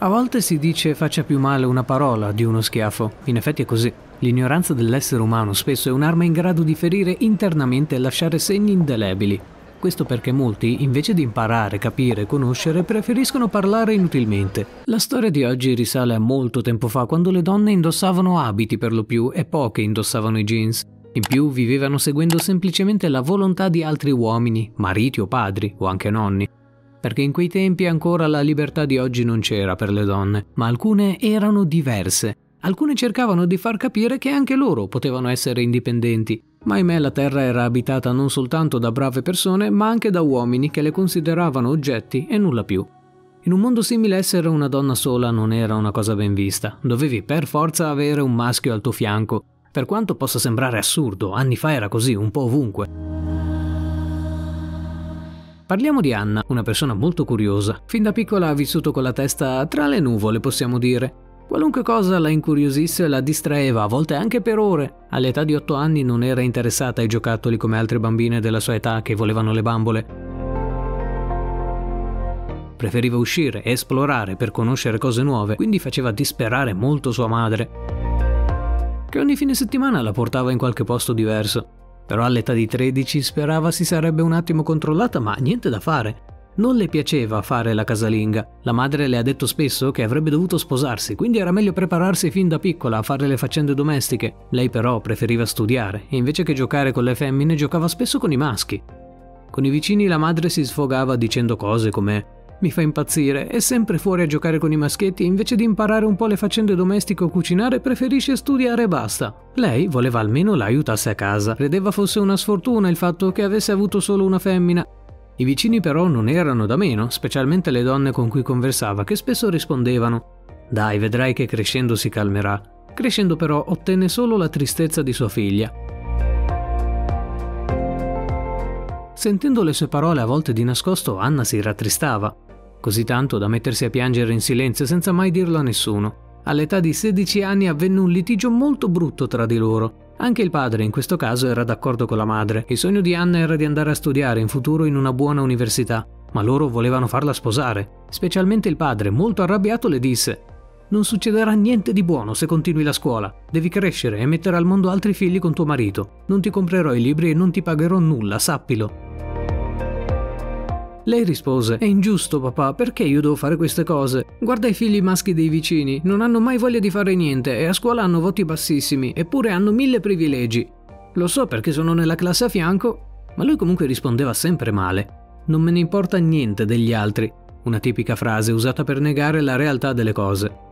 A volte si dice faccia più male una parola di uno schiaffo. In effetti è così. L'ignoranza dell'essere umano spesso è un'arma in grado di ferire internamente e lasciare segni indelebili. Questo perché molti, invece di imparare, capire conoscere, preferiscono parlare inutilmente. La storia di oggi risale a molto tempo fa, quando le donne indossavano abiti per lo più e poche indossavano i jeans. In più vivevano seguendo semplicemente la volontà di altri uomini, mariti o padri, o anche nonni perché in quei tempi ancora la libertà di oggi non c'era per le donne, ma alcune erano diverse. Alcune cercavano di far capire che anche loro potevano essere indipendenti, ma ahimè la terra era abitata non soltanto da brave persone, ma anche da uomini che le consideravano oggetti e nulla più. In un mondo simile essere una donna sola non era una cosa ben vista, dovevi per forza avere un maschio al tuo fianco, per quanto possa sembrare assurdo, anni fa era così, un po' ovunque. Parliamo di Anna, una persona molto curiosa. Fin da piccola ha vissuto con la testa tra le nuvole, possiamo dire. Qualunque cosa la incuriosisse la distraeva, a volte anche per ore. All'età di 8 anni non era interessata ai giocattoli come altre bambine della sua età che volevano le bambole. Preferiva uscire e esplorare per conoscere cose nuove, quindi faceva disperare molto sua madre, che ogni fine settimana la portava in qualche posto diverso. Però all'età di 13 sperava si sarebbe un attimo controllata, ma niente da fare. Non le piaceva fare la casalinga. La madre le ha detto spesso che avrebbe dovuto sposarsi, quindi era meglio prepararsi fin da piccola a fare le faccende domestiche. Lei però preferiva studiare e invece che giocare con le femmine giocava spesso con i maschi. Con i vicini la madre si sfogava dicendo cose come mi fa impazzire, è sempre fuori a giocare con i maschietti e invece di imparare un po' le faccende domestiche o cucinare preferisce studiare e basta. Lei voleva almeno la aiutasse a casa, credeva fosse una sfortuna il fatto che avesse avuto solo una femmina. I vicini però non erano da meno, specialmente le donne con cui conversava, che spesso rispondevano Dai, vedrai che crescendo si calmerà. Crescendo però ottenne solo la tristezza di sua figlia. Sentendo le sue parole a volte di nascosto, Anna si rattristava così tanto da mettersi a piangere in silenzio senza mai dirlo a nessuno. All'età di 16 anni avvenne un litigio molto brutto tra di loro. Anche il padre in questo caso era d'accordo con la madre. Il sogno di Anna era di andare a studiare in futuro in una buona università, ma loro volevano farla sposare. Specialmente il padre, molto arrabbiato, le disse non succederà niente di buono se continui la scuola. Devi crescere e mettere al mondo altri figli con tuo marito. Non ti comprerò i libri e non ti pagherò nulla, sappilo. Lei rispose: È ingiusto, papà, perché io devo fare queste cose? Guarda i figli maschi dei vicini, non hanno mai voglia di fare niente e a scuola hanno voti bassissimi, eppure hanno mille privilegi. Lo so perché sono nella classe a fianco, ma lui comunque rispondeva sempre male. Non me ne importa niente degli altri, una tipica frase usata per negare la realtà delle cose.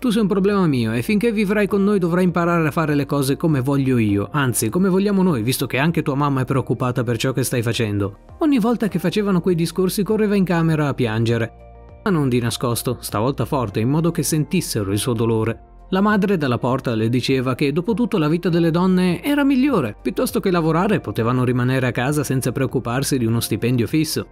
Tu sei un problema mio e finché vivrai con noi dovrai imparare a fare le cose come voglio io, anzi come vogliamo noi, visto che anche tua mamma è preoccupata per ciò che stai facendo. Ogni volta che facevano quei discorsi correva in camera a piangere. Ma non di nascosto, stavolta forte, in modo che sentissero il suo dolore. La madre dalla porta le diceva che dopo tutto la vita delle donne era migliore, piuttosto che lavorare potevano rimanere a casa senza preoccuparsi di uno stipendio fisso.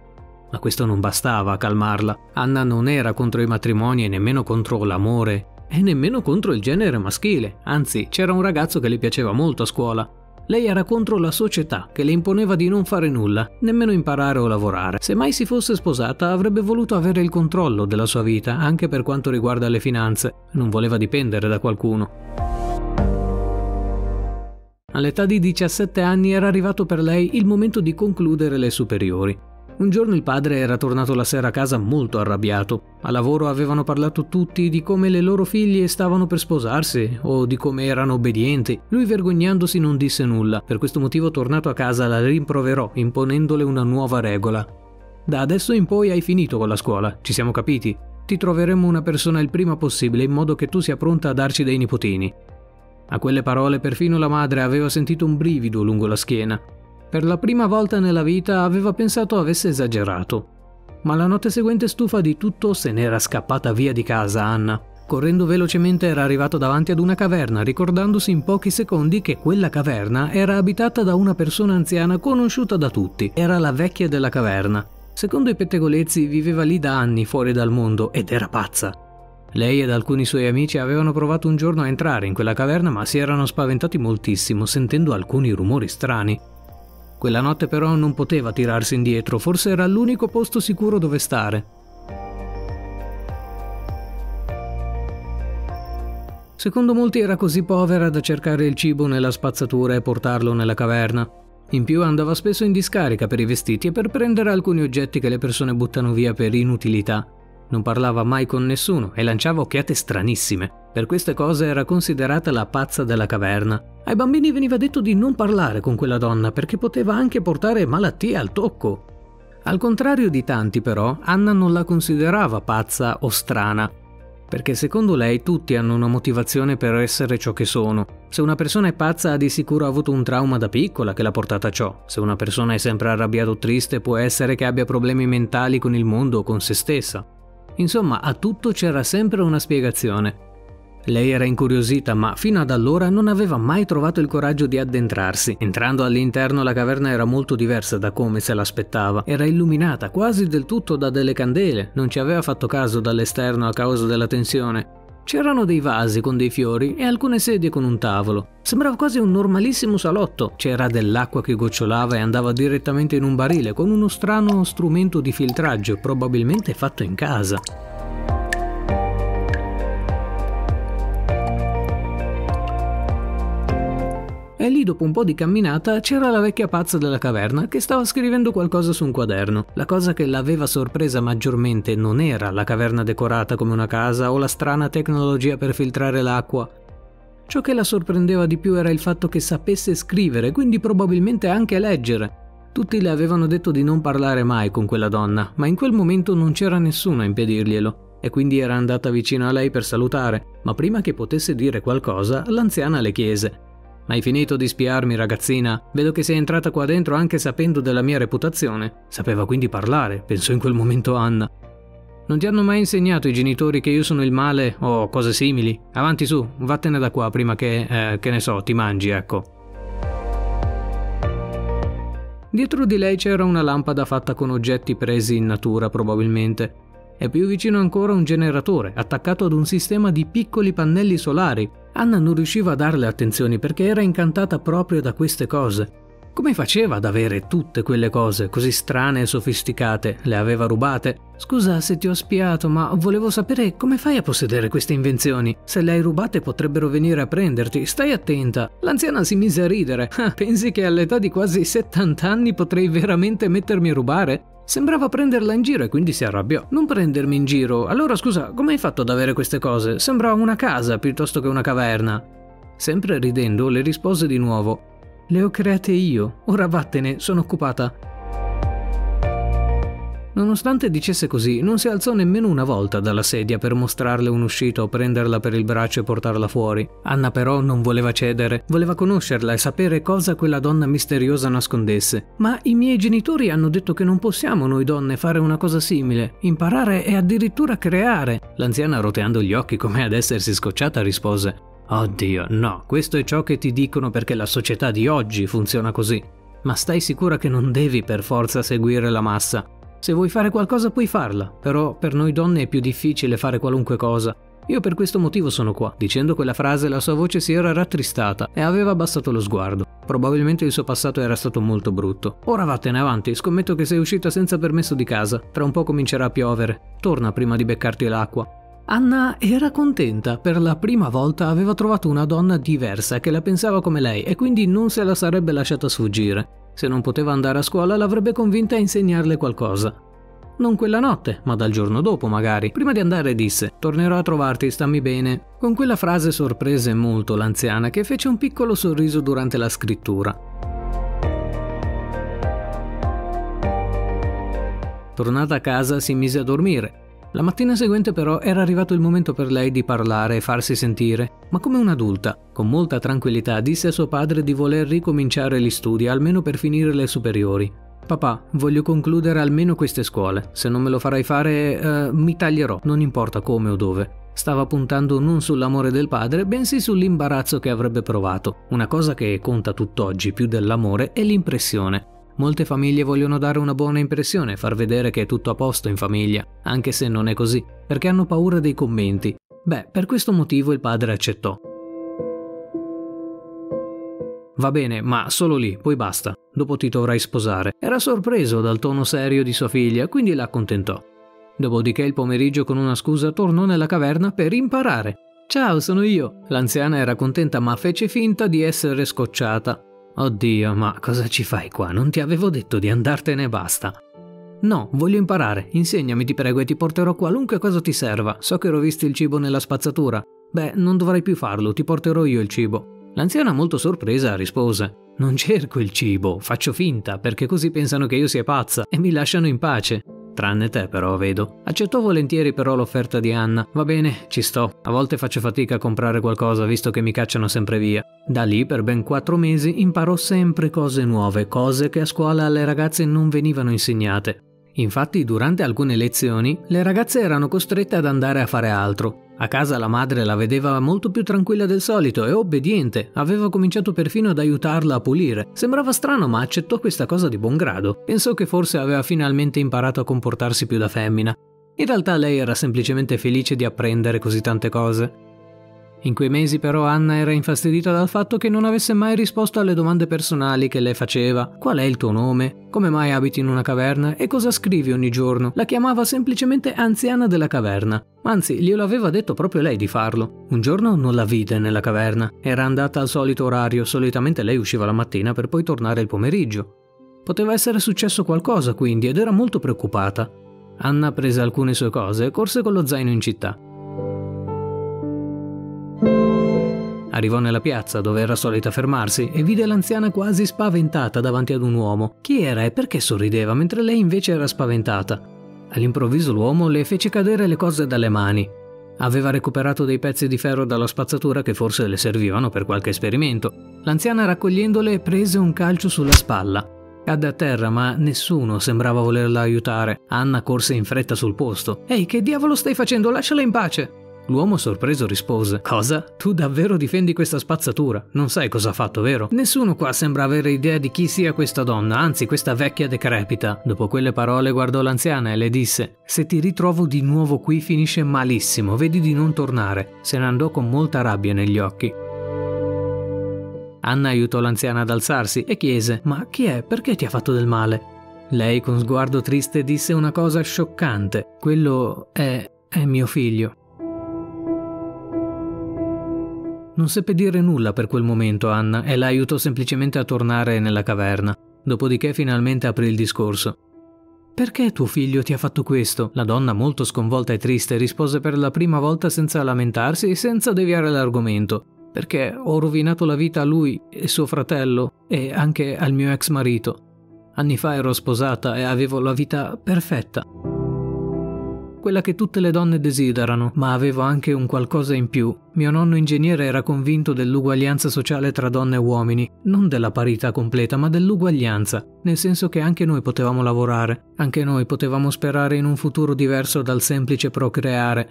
Ma questo non bastava a calmarla. Anna non era contro i matrimoni e nemmeno contro l'amore e nemmeno contro il genere maschile, anzi c'era un ragazzo che le piaceva molto a scuola. Lei era contro la società che le imponeva di non fare nulla, nemmeno imparare o lavorare. Se mai si fosse sposata avrebbe voluto avere il controllo della sua vita, anche per quanto riguarda le finanze, non voleva dipendere da qualcuno. All'età di 17 anni era arrivato per lei il momento di concludere le superiori. Un giorno il padre era tornato la sera a casa molto arrabbiato. A lavoro avevano parlato tutti di come le loro figlie stavano per sposarsi o di come erano obbedienti. Lui vergognandosi non disse nulla. Per questo motivo tornato a casa la rimproverò imponendole una nuova regola. Da adesso in poi hai finito con la scuola, ci siamo capiti? Ti troveremo una persona il prima possibile in modo che tu sia pronta a darci dei nipotini. A quelle parole perfino la madre aveva sentito un brivido lungo la schiena. Per la prima volta nella vita aveva pensato avesse esagerato. Ma la notte seguente, stufa di tutto, se n'era scappata via di casa Anna. Correndo velocemente era arrivato davanti ad una caverna, ricordandosi in pochi secondi che quella caverna era abitata da una persona anziana conosciuta da tutti. Era la vecchia della caverna. Secondo i pettegolezzi viveva lì da anni fuori dal mondo ed era pazza. Lei ed alcuni suoi amici avevano provato un giorno a entrare in quella caverna ma si erano spaventati moltissimo sentendo alcuni rumori strani. Quella notte però non poteva tirarsi indietro, forse era l'unico posto sicuro dove stare. Secondo molti era così povera da cercare il cibo nella spazzatura e portarlo nella caverna. In più andava spesso in discarica per i vestiti e per prendere alcuni oggetti che le persone buttano via per inutilità. Non parlava mai con nessuno e lanciava occhiate stranissime. Per queste cose era considerata la pazza della caverna. Ai bambini veniva detto di non parlare con quella donna perché poteva anche portare malattie al tocco. Al contrario di tanti però, Anna non la considerava pazza o strana, perché secondo lei tutti hanno una motivazione per essere ciò che sono. Se una persona è pazza ha di sicuro avuto un trauma da piccola che l'ha portata a ciò. Se una persona è sempre arrabbiata o triste può essere che abbia problemi mentali con il mondo o con se stessa. Insomma, a tutto c'era sempre una spiegazione. Lei era incuriosita, ma fino ad allora non aveva mai trovato il coraggio di addentrarsi. Entrando all'interno la caverna era molto diversa da come se l'aspettava. Era illuminata quasi del tutto da delle candele, non ci aveva fatto caso dall'esterno a causa della tensione. C'erano dei vasi con dei fiori e alcune sedie con un tavolo. Sembrava quasi un normalissimo salotto. C'era dell'acqua che gocciolava e andava direttamente in un barile con uno strano strumento di filtraggio, probabilmente fatto in casa. E lì dopo un po' di camminata c'era la vecchia pazza della caverna che stava scrivendo qualcosa su un quaderno. La cosa che l'aveva sorpresa maggiormente non era la caverna decorata come una casa o la strana tecnologia per filtrare l'acqua. Ciò che la sorprendeva di più era il fatto che sapesse scrivere, quindi probabilmente anche leggere. Tutti le avevano detto di non parlare mai con quella donna, ma in quel momento non c'era nessuno a impedirglielo, e quindi era andata vicino a lei per salutare, ma prima che potesse dire qualcosa, l'anziana le chiese hai finito di spiarmi, ragazzina? Vedo che sei entrata qua dentro anche sapendo della mia reputazione. Sapeva quindi parlare, pensò in quel momento Anna. Non ti hanno mai insegnato i genitori che io sono il male o cose simili? Avanti su, vattene da qua prima che, eh, che ne so, ti mangi, ecco. Dietro di lei c'era una lampada fatta con oggetti presi in natura, probabilmente e più vicino ancora un generatore attaccato ad un sistema di piccoli pannelli solari. Anna non riusciva a darle attenzioni perché era incantata proprio da queste cose. Come faceva ad avere tutte quelle cose così strane e sofisticate? Le aveva rubate? Scusa se ti ho spiato, ma volevo sapere come fai a possedere queste invenzioni. Se le hai rubate potrebbero venire a prenderti. Stai attenta. L'anziana si mise a ridere. Pensi che all'età di quasi 70 anni potrei veramente mettermi a rubare? Sembrava prenderla in giro e quindi si arrabbiò. Non prendermi in giro. Allora scusa, come hai fatto ad avere queste cose? Sembrava una casa piuttosto che una caverna. Sempre ridendo, le rispose di nuovo. Le ho create io. Ora vattene, sono occupata. Nonostante dicesse così, non si alzò nemmeno una volta dalla sedia per mostrarle un'uscita o prenderla per il braccio e portarla fuori. Anna però non voleva cedere, voleva conoscerla e sapere cosa quella donna misteriosa nascondesse. Ma i miei genitori hanno detto che non possiamo noi donne fare una cosa simile, imparare e addirittura creare. L'anziana roteando gli occhi come ad essersi scocciata rispose Oddio, no, questo è ciò che ti dicono perché la società di oggi funziona così. Ma stai sicura che non devi per forza seguire la massa? Se vuoi fare qualcosa puoi farla, però per noi donne è più difficile fare qualunque cosa. Io per questo motivo sono qua. Dicendo quella frase la sua voce si era rattristata e aveva abbassato lo sguardo. Probabilmente il suo passato era stato molto brutto. Ora vattene avanti, scommetto che sei uscita senza permesso di casa. Tra un po' comincerà a piovere. Torna prima di beccarti l'acqua. Anna era contenta, per la prima volta aveva trovato una donna diversa che la pensava come lei e quindi non se la sarebbe lasciata sfuggire. Se non poteva andare a scuola l'avrebbe convinta a insegnarle qualcosa. Non quella notte, ma dal giorno dopo magari. Prima di andare disse Tornerò a trovarti, stammi bene. Con quella frase sorprese molto l'anziana che fece un piccolo sorriso durante la scrittura. Tornata a casa si mise a dormire. La mattina seguente però era arrivato il momento per lei di parlare e farsi sentire, ma come un'adulta, con molta tranquillità disse a suo padre di voler ricominciare gli studi almeno per finire le superiori. Papà, voglio concludere almeno queste scuole. Se non me lo farai fare, eh, mi taglierò, non importa come o dove. Stava puntando non sull'amore del padre, bensì sull'imbarazzo che avrebbe provato. Una cosa che conta tutt'oggi più dell'amore è l'impressione. Molte famiglie vogliono dare una buona impressione, far vedere che è tutto a posto in famiglia, anche se non è così, perché hanno paura dei commenti. Beh, per questo motivo il padre accettò. Va bene, ma solo lì, poi basta. Dopo ti dovrai sposare. Era sorpreso dal tono serio di sua figlia, quindi la accontentò. Dopodiché il pomeriggio con una scusa tornò nella caverna per imparare. Ciao, sono io. L'anziana era contenta ma fece finta di essere scocciata. Oddio, ma cosa ci fai qua? Non ti avevo detto di andartene e basta. No, voglio imparare. Insegnami, ti prego, e ti porterò qualunque cosa ti serva. So che rovisti il cibo nella spazzatura. Beh, non dovrai più farlo, ti porterò io il cibo. L'anziana, molto sorpresa, rispose: Non cerco il cibo, faccio finta, perché così pensano che io sia pazza e mi lasciano in pace. Tranne te però, vedo. Accettò volentieri però l'offerta di Anna. Va bene, ci sto. A volte faccio fatica a comprare qualcosa visto che mi cacciano sempre via. Da lì, per ben quattro mesi, imparò sempre cose nuove, cose che a scuola alle ragazze non venivano insegnate. Infatti, durante alcune lezioni, le ragazze erano costrette ad andare a fare altro. A casa la madre la vedeva molto più tranquilla del solito e obbediente, aveva cominciato perfino ad aiutarla a pulire. Sembrava strano, ma accettò questa cosa di buon grado. Pensò che forse aveva finalmente imparato a comportarsi più da femmina. In realtà lei era semplicemente felice di apprendere così tante cose. In quei mesi però Anna era infastidita dal fatto che non avesse mai risposto alle domande personali che lei faceva. Qual è il tuo nome? Come mai abiti in una caverna? E cosa scrivi ogni giorno? La chiamava semplicemente anziana della caverna. Anzi, glielo aveva detto proprio lei di farlo. Un giorno non la vide nella caverna. Era andata al solito orario, solitamente lei usciva la mattina per poi tornare il pomeriggio. Poteva essere successo qualcosa quindi ed era molto preoccupata. Anna prese alcune sue cose e corse con lo zaino in città. Arrivò nella piazza dove era solita fermarsi e vide l'anziana quasi spaventata davanti ad un uomo. Chi era e perché sorrideva mentre lei invece era spaventata? All'improvviso l'uomo le fece cadere le cose dalle mani. Aveva recuperato dei pezzi di ferro dalla spazzatura che forse le servivano per qualche esperimento. L'anziana raccogliendole prese un calcio sulla spalla. Cadde a terra, ma nessuno sembrava volerla aiutare. Anna corse in fretta sul posto. Ehi, che diavolo stai facendo? Lasciala in pace! L'uomo sorpreso rispose: Cosa? Tu davvero difendi questa spazzatura? Non sai cosa ha fatto, vero? Nessuno qua sembra avere idea di chi sia questa donna, anzi questa vecchia decrepita. Dopo quelle parole guardò l'anziana e le disse: Se ti ritrovo di nuovo qui finisce malissimo, vedi di non tornare. Se ne andò con molta rabbia negli occhi. Anna aiutò l'anziana ad alzarsi e chiese: Ma chi è? Perché ti ha fatto del male? Lei con sguardo triste disse una cosa scioccante. Quello è. è mio figlio. Non seppe dire nulla per quel momento Anna e la aiutò semplicemente a tornare nella caverna. Dopodiché finalmente aprì il discorso. Perché tuo figlio ti ha fatto questo? La donna, molto sconvolta e triste, rispose per la prima volta senza lamentarsi e senza deviare l'argomento. Perché ho rovinato la vita a lui e suo fratello e anche al mio ex marito. Anni fa ero sposata e avevo la vita perfetta quella che tutte le donne desiderano, ma avevo anche un qualcosa in più. Mio nonno ingegnere era convinto dell'uguaglianza sociale tra donne e uomini, non della parità completa, ma dell'uguaglianza, nel senso che anche noi potevamo lavorare, anche noi potevamo sperare in un futuro diverso dal semplice procreare.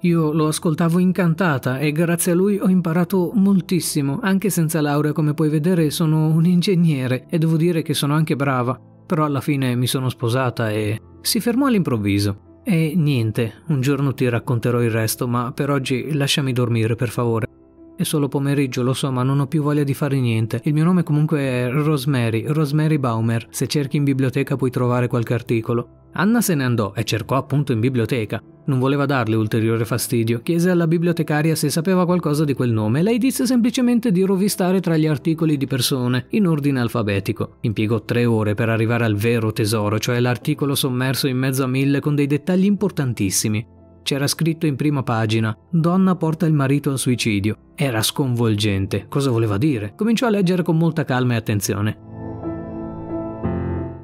Io lo ascoltavo incantata e grazie a lui ho imparato moltissimo, anche senza laurea come puoi vedere sono un ingegnere e devo dire che sono anche brava, però alla fine mi sono sposata e si fermò all'improvviso. E niente, un giorno ti racconterò il resto, ma per oggi lasciami dormire, per favore. È solo pomeriggio, lo so, ma non ho più voglia di fare niente. Il mio nome comunque è Rosemary, Rosemary Baumer. Se cerchi in biblioteca puoi trovare qualche articolo. Anna se ne andò e cercò appunto in biblioteca. Non voleva darle ulteriore fastidio. Chiese alla bibliotecaria se sapeva qualcosa di quel nome. Lei disse semplicemente di rovistare tra gli articoli di persone, in ordine alfabetico. Impiegò tre ore per arrivare al vero tesoro, cioè l'articolo sommerso in mezzo a mille con dei dettagli importantissimi. C'era scritto in prima pagina: Donna porta il marito al suicidio. Era sconvolgente. Cosa voleva dire? Cominciò a leggere con molta calma e attenzione.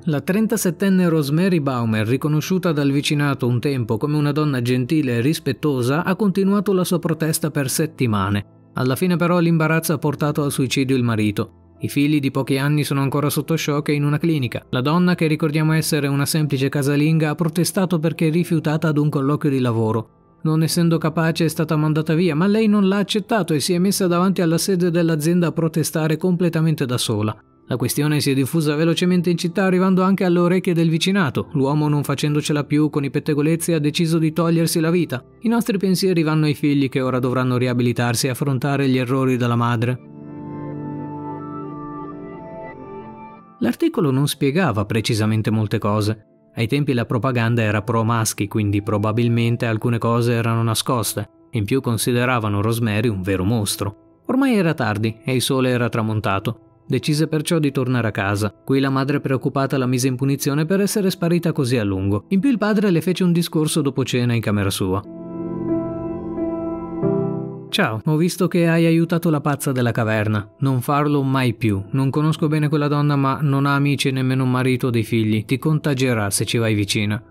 La 37enne Rosemary Baumer, riconosciuta dal vicinato un tempo come una donna gentile e rispettosa, ha continuato la sua protesta per settimane. Alla fine però l'imbarazzo ha portato al suicidio il marito. I figli di pochi anni sono ancora sotto shock e in una clinica. La donna, che ricordiamo essere una semplice casalinga, ha protestato perché rifiutata ad un colloquio di lavoro. Non essendo capace è stata mandata via, ma lei non l'ha accettato e si è messa davanti alla sede dell'azienda a protestare completamente da sola. La questione si è diffusa velocemente in città arrivando anche alle orecchie del vicinato. L'uomo, non facendocela più con i pettegolezzi, ha deciso di togliersi la vita. I nostri pensieri vanno ai figli che ora dovranno riabilitarsi e affrontare gli errori della madre. L'articolo non spiegava precisamente molte cose. Ai tempi la propaganda era pro maschi, quindi probabilmente alcune cose erano nascoste. In più consideravano Rosemary un vero mostro. Ormai era tardi e il sole era tramontato. Decise perciò di tornare a casa. Qui la madre preoccupata la mise in punizione per essere sparita così a lungo. In più il padre le fece un discorso dopo cena in camera sua. Ciao, ho visto che hai aiutato la pazza della caverna. Non farlo mai più. Non conosco bene quella donna, ma non ha amici nemmeno un marito o dei figli. Ti contagierà se ci vai vicina.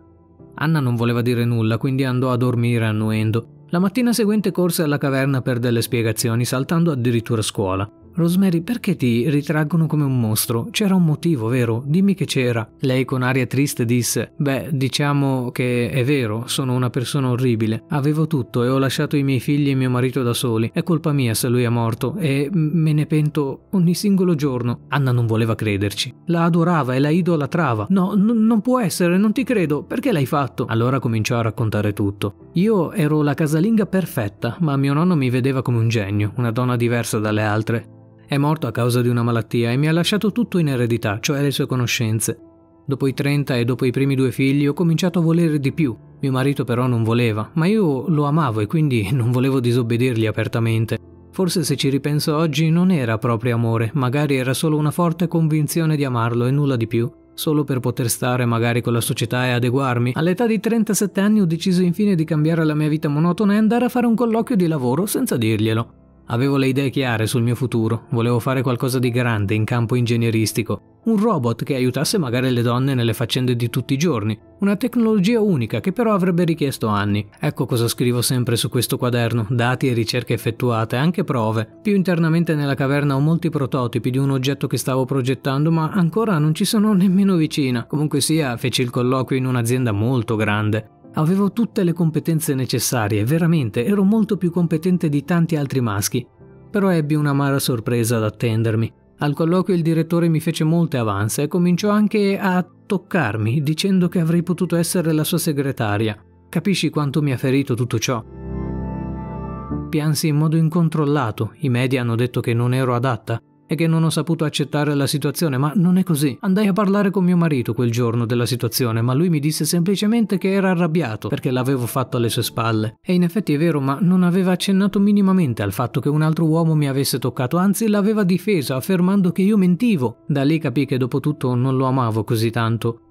Anna non voleva dire nulla, quindi andò a dormire annuendo. La mattina seguente corse alla caverna per delle spiegazioni, saltando addirittura a scuola. Rosemary, perché ti ritraggono come un mostro? C'era un motivo, vero? Dimmi che c'era. Lei con aria triste disse: Beh, diciamo che è vero, sono una persona orribile. Avevo tutto e ho lasciato i miei figli e mio marito da soli. È colpa mia se lui è morto e me ne pento ogni singolo giorno. Anna non voleva crederci. La adorava e la idolatrava. No, n- non può essere, non ti credo. Perché l'hai fatto? Allora cominciò a raccontare tutto. Io ero la casalinga perfetta, ma mio nonno mi vedeva come un genio, una donna diversa dalle altre. È morto a causa di una malattia e mi ha lasciato tutto in eredità, cioè le sue conoscenze. Dopo i 30 e dopo i primi due figli ho cominciato a volere di più. Mio marito però non voleva, ma io lo amavo e quindi non volevo disobbedirgli apertamente. Forse se ci ripenso oggi non era proprio amore, magari era solo una forte convinzione di amarlo e nulla di più, solo per poter stare magari con la società e adeguarmi. All'età di 37 anni ho deciso infine di cambiare la mia vita monotona e andare a fare un colloquio di lavoro senza dirglielo. Avevo le idee chiare sul mio futuro, volevo fare qualcosa di grande in campo ingegneristico, un robot che aiutasse magari le donne nelle faccende di tutti i giorni, una tecnologia unica che però avrebbe richiesto anni. Ecco cosa scrivo sempre su questo quaderno, dati e ricerche effettuate, anche prove. Più internamente nella caverna ho molti prototipi di un oggetto che stavo progettando, ma ancora non ci sono nemmeno vicina. Comunque sia, feci il colloquio in un'azienda molto grande. Avevo tutte le competenze necessarie, veramente, ero molto più competente di tanti altri maschi. Però ebbi un'amara sorpresa ad attendermi. Al colloquio il direttore mi fece molte avanze e cominciò anche a toccarmi, dicendo che avrei potuto essere la sua segretaria. Capisci quanto mi ha ferito tutto ciò? Piansi in modo incontrollato, i media hanno detto che non ero adatta, e che non ho saputo accettare la situazione, ma non è così. Andai a parlare con mio marito quel giorno della situazione, ma lui mi disse semplicemente che era arrabbiato perché l'avevo fatto alle sue spalle. E in effetti è vero, ma non aveva accennato minimamente al fatto che un altro uomo mi avesse toccato, anzi l'aveva difeso affermando che io mentivo. Da lì capì che dopo tutto non lo amavo così tanto.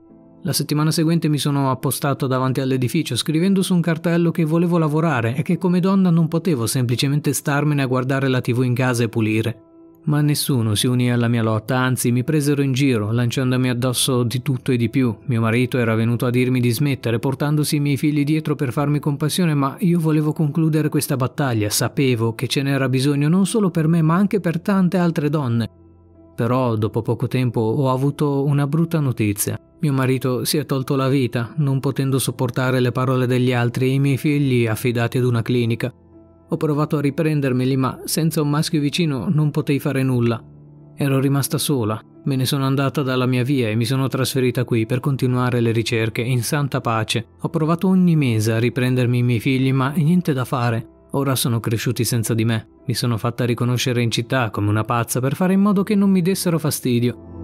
La settimana seguente mi sono appostato davanti all'edificio scrivendo su un cartello che volevo lavorare e che come donna non potevo semplicemente starmene a guardare la tv in casa e pulire. Ma nessuno si unì alla mia lotta, anzi mi presero in giro, lanciandomi addosso di tutto e di più. Mio marito era venuto a dirmi di smettere, portandosi i miei figli dietro per farmi compassione, ma io volevo concludere questa battaglia, sapevo che ce n'era bisogno non solo per me, ma anche per tante altre donne. Però dopo poco tempo ho avuto una brutta notizia. Mio marito si è tolto la vita, non potendo sopportare le parole degli altri e i miei figli affidati ad una clinica. Ho provato a riprendermeli, ma senza un maschio vicino non potei fare nulla. Ero rimasta sola, me ne sono andata dalla mia via e mi sono trasferita qui per continuare le ricerche in santa pace. Ho provato ogni mese a riprendermi i miei figli, ma niente da fare. Ora sono cresciuti senza di me. Mi sono fatta riconoscere in città come una pazza per fare in modo che non mi dessero fastidio.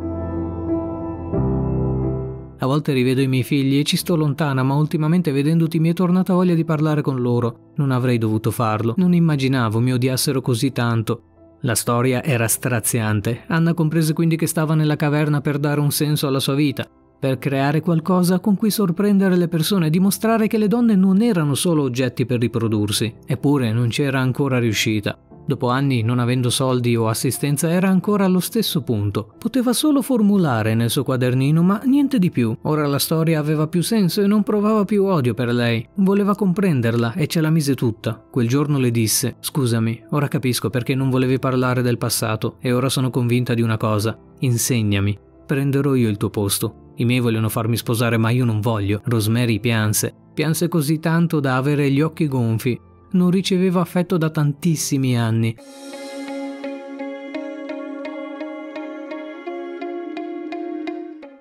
A volte rivedo i miei figli e ci sto lontana, ma ultimamente vedendoti mi è tornata voglia di parlare con loro. Non avrei dovuto farlo, non immaginavo mi odiassero così tanto. La storia era straziante. Anna comprese quindi che stava nella caverna per dare un senso alla sua vita, per creare qualcosa con cui sorprendere le persone e dimostrare che le donne non erano solo oggetti per riprodursi. Eppure non c'era ancora riuscita. Dopo anni, non avendo soldi o assistenza, era ancora allo stesso punto. Poteva solo formulare nel suo quadernino, ma niente di più. Ora la storia aveva più senso e non provava più odio per lei. Voleva comprenderla e ce la mise tutta. Quel giorno le disse: Scusami, ora capisco perché non volevi parlare del passato e ora sono convinta di una cosa. Insegnami. Prenderò io il tuo posto. I miei vogliono farmi sposare, ma io non voglio. Rosemary pianse. Pianse così tanto da avere gli occhi gonfi non riceveva affetto da tantissimi anni.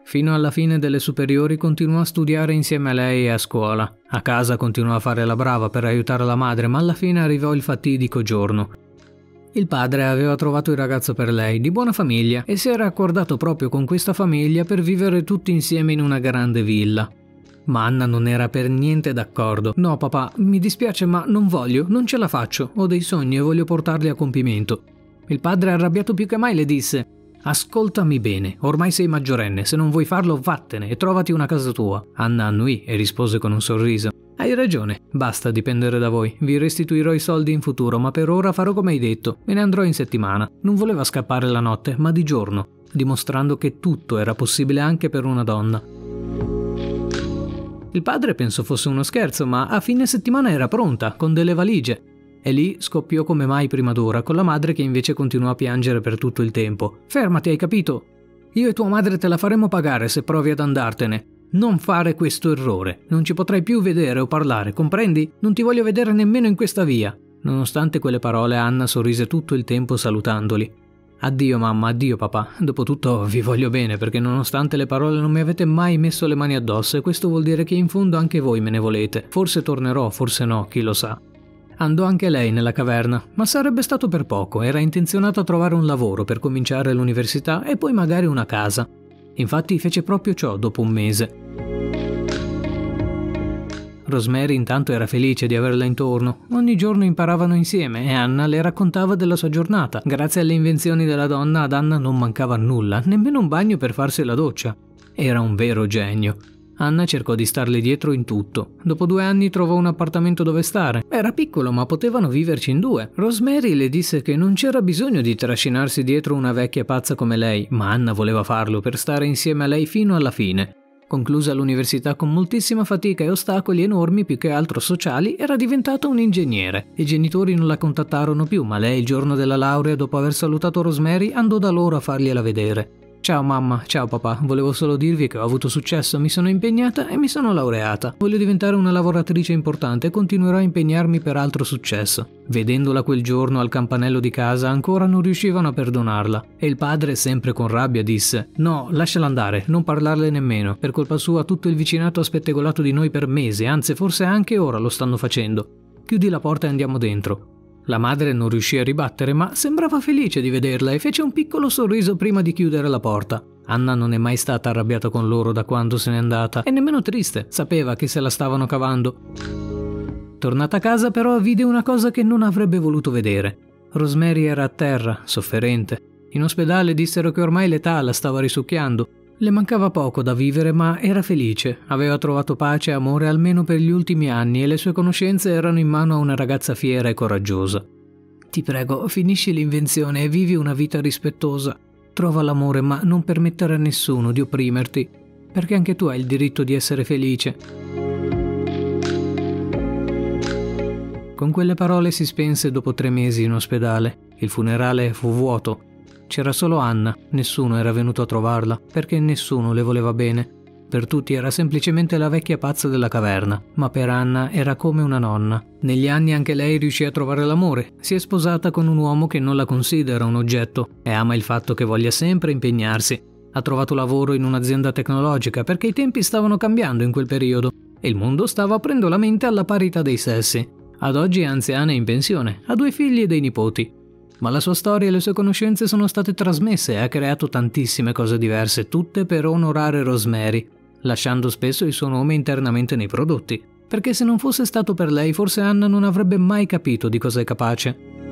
Fino alla fine delle superiori continuò a studiare insieme a lei e a scuola. A casa continuò a fare la brava per aiutare la madre, ma alla fine arrivò il fatidico giorno. Il padre aveva trovato il ragazzo per lei, di buona famiglia, e si era accordato proprio con questa famiglia per vivere tutti insieme in una grande villa. Ma Anna non era per niente d'accordo. No, papà, mi dispiace, ma non voglio, non ce la faccio. Ho dei sogni e voglio portarli a compimento. Il padre, arrabbiato più che mai, le disse: Ascoltami bene, ormai sei maggiorenne, se non vuoi farlo, vattene e trovati una casa tua. Anna annuì e rispose con un sorriso: Hai ragione, basta dipendere da voi. Vi restituirò i soldi in futuro, ma per ora farò come hai detto. Me ne andrò in settimana. Non voleva scappare la notte, ma di giorno, dimostrando che tutto era possibile anche per una donna. Il padre pensò fosse uno scherzo, ma a fine settimana era pronta, con delle valigie. E lì scoppiò come mai prima d'ora, con la madre che invece continuò a piangere per tutto il tempo. Fermati, hai capito? Io e tua madre te la faremo pagare se provi ad andartene. Non fare questo errore. Non ci potrai più vedere o parlare, comprendi? Non ti voglio vedere nemmeno in questa via. Nonostante quelle parole, Anna sorrise tutto il tempo salutandoli. Addio mamma, addio papà. Dopotutto vi voglio bene perché nonostante le parole non mi avete mai messo le mani addosso e questo vuol dire che in fondo anche voi me ne volete. Forse tornerò, forse no, chi lo sa. Andò anche lei nella caverna, ma sarebbe stato per poco, era intenzionata a trovare un lavoro per cominciare l'università e poi magari una casa. Infatti fece proprio ciò dopo un mese. Rosemary intanto era felice di averla intorno. Ogni giorno imparavano insieme e Anna le raccontava della sua giornata. Grazie alle invenzioni della donna ad Anna non mancava nulla, nemmeno un bagno per farsi la doccia. Era un vero genio. Anna cercò di starle dietro in tutto. Dopo due anni trovò un appartamento dove stare. Era piccolo, ma potevano viverci in due. Rosemary le disse che non c'era bisogno di trascinarsi dietro una vecchia pazza come lei, ma Anna voleva farlo per stare insieme a lei fino alla fine. Conclusa l'università con moltissima fatica e ostacoli enormi più che altro sociali, era diventata un ingegnere. I genitori non la contattarono più, ma lei il giorno della laurea, dopo aver salutato Rosemary, andò da loro a fargliela vedere. Ciao mamma, ciao papà, volevo solo dirvi che ho avuto successo, mi sono impegnata e mi sono laureata. Voglio diventare una lavoratrice importante e continuerò a impegnarmi per altro successo. Vedendola quel giorno al campanello di casa ancora non riuscivano a perdonarla e il padre, sempre con rabbia, disse No, lasciala andare, non parlarle nemmeno. Per colpa sua tutto il vicinato ha spettegolato di noi per mesi, anzi forse anche ora lo stanno facendo. Chiudi la porta e andiamo dentro. La madre non riuscì a ribattere, ma sembrava felice di vederla e fece un piccolo sorriso prima di chiudere la porta. Anna non è mai stata arrabbiata con loro da quando se n'è andata e nemmeno triste, sapeva che se la stavano cavando. Tornata a casa però vide una cosa che non avrebbe voluto vedere. Rosemary era a terra, sofferente. In ospedale dissero che ormai l'età la stava risucchiando le mancava poco da vivere, ma era felice. Aveva trovato pace e amore almeno per gli ultimi anni e le sue conoscenze erano in mano a una ragazza fiera e coraggiosa. Ti prego, finisci l'invenzione e vivi una vita rispettosa. Trova l'amore, ma non permettere a nessuno di opprimerti, perché anche tu hai il diritto di essere felice. Con quelle parole si spense dopo tre mesi in ospedale. Il funerale fu vuoto c'era solo Anna, nessuno era venuto a trovarla, perché nessuno le voleva bene. Per tutti era semplicemente la vecchia pazza della caverna, ma per Anna era come una nonna. Negli anni anche lei riuscì a trovare l'amore. Si è sposata con un uomo che non la considera un oggetto e ama il fatto che voglia sempre impegnarsi. Ha trovato lavoro in un'azienda tecnologica perché i tempi stavano cambiando in quel periodo e il mondo stava aprendo la mente alla parità dei sessi. Ad oggi è anziana e in pensione, ha due figli e dei nipoti. Ma la sua storia e le sue conoscenze sono state trasmesse e ha creato tantissime cose diverse, tutte per onorare Rosemary, lasciando spesso il suo nome internamente nei prodotti. Perché se non fosse stato per lei, forse Anna non avrebbe mai capito di cosa è capace.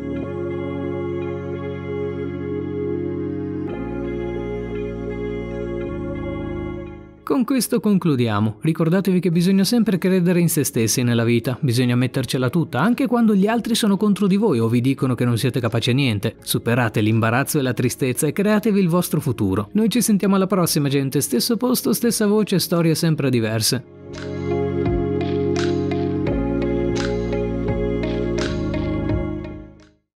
Con questo concludiamo. Ricordatevi che bisogna sempre credere in se stessi nella vita, bisogna mettercela tutta, anche quando gli altri sono contro di voi o vi dicono che non siete capaci a niente. Superate l'imbarazzo e la tristezza e createvi il vostro futuro. Noi ci sentiamo alla prossima, gente. Stesso posto, stessa voce, storie sempre diverse.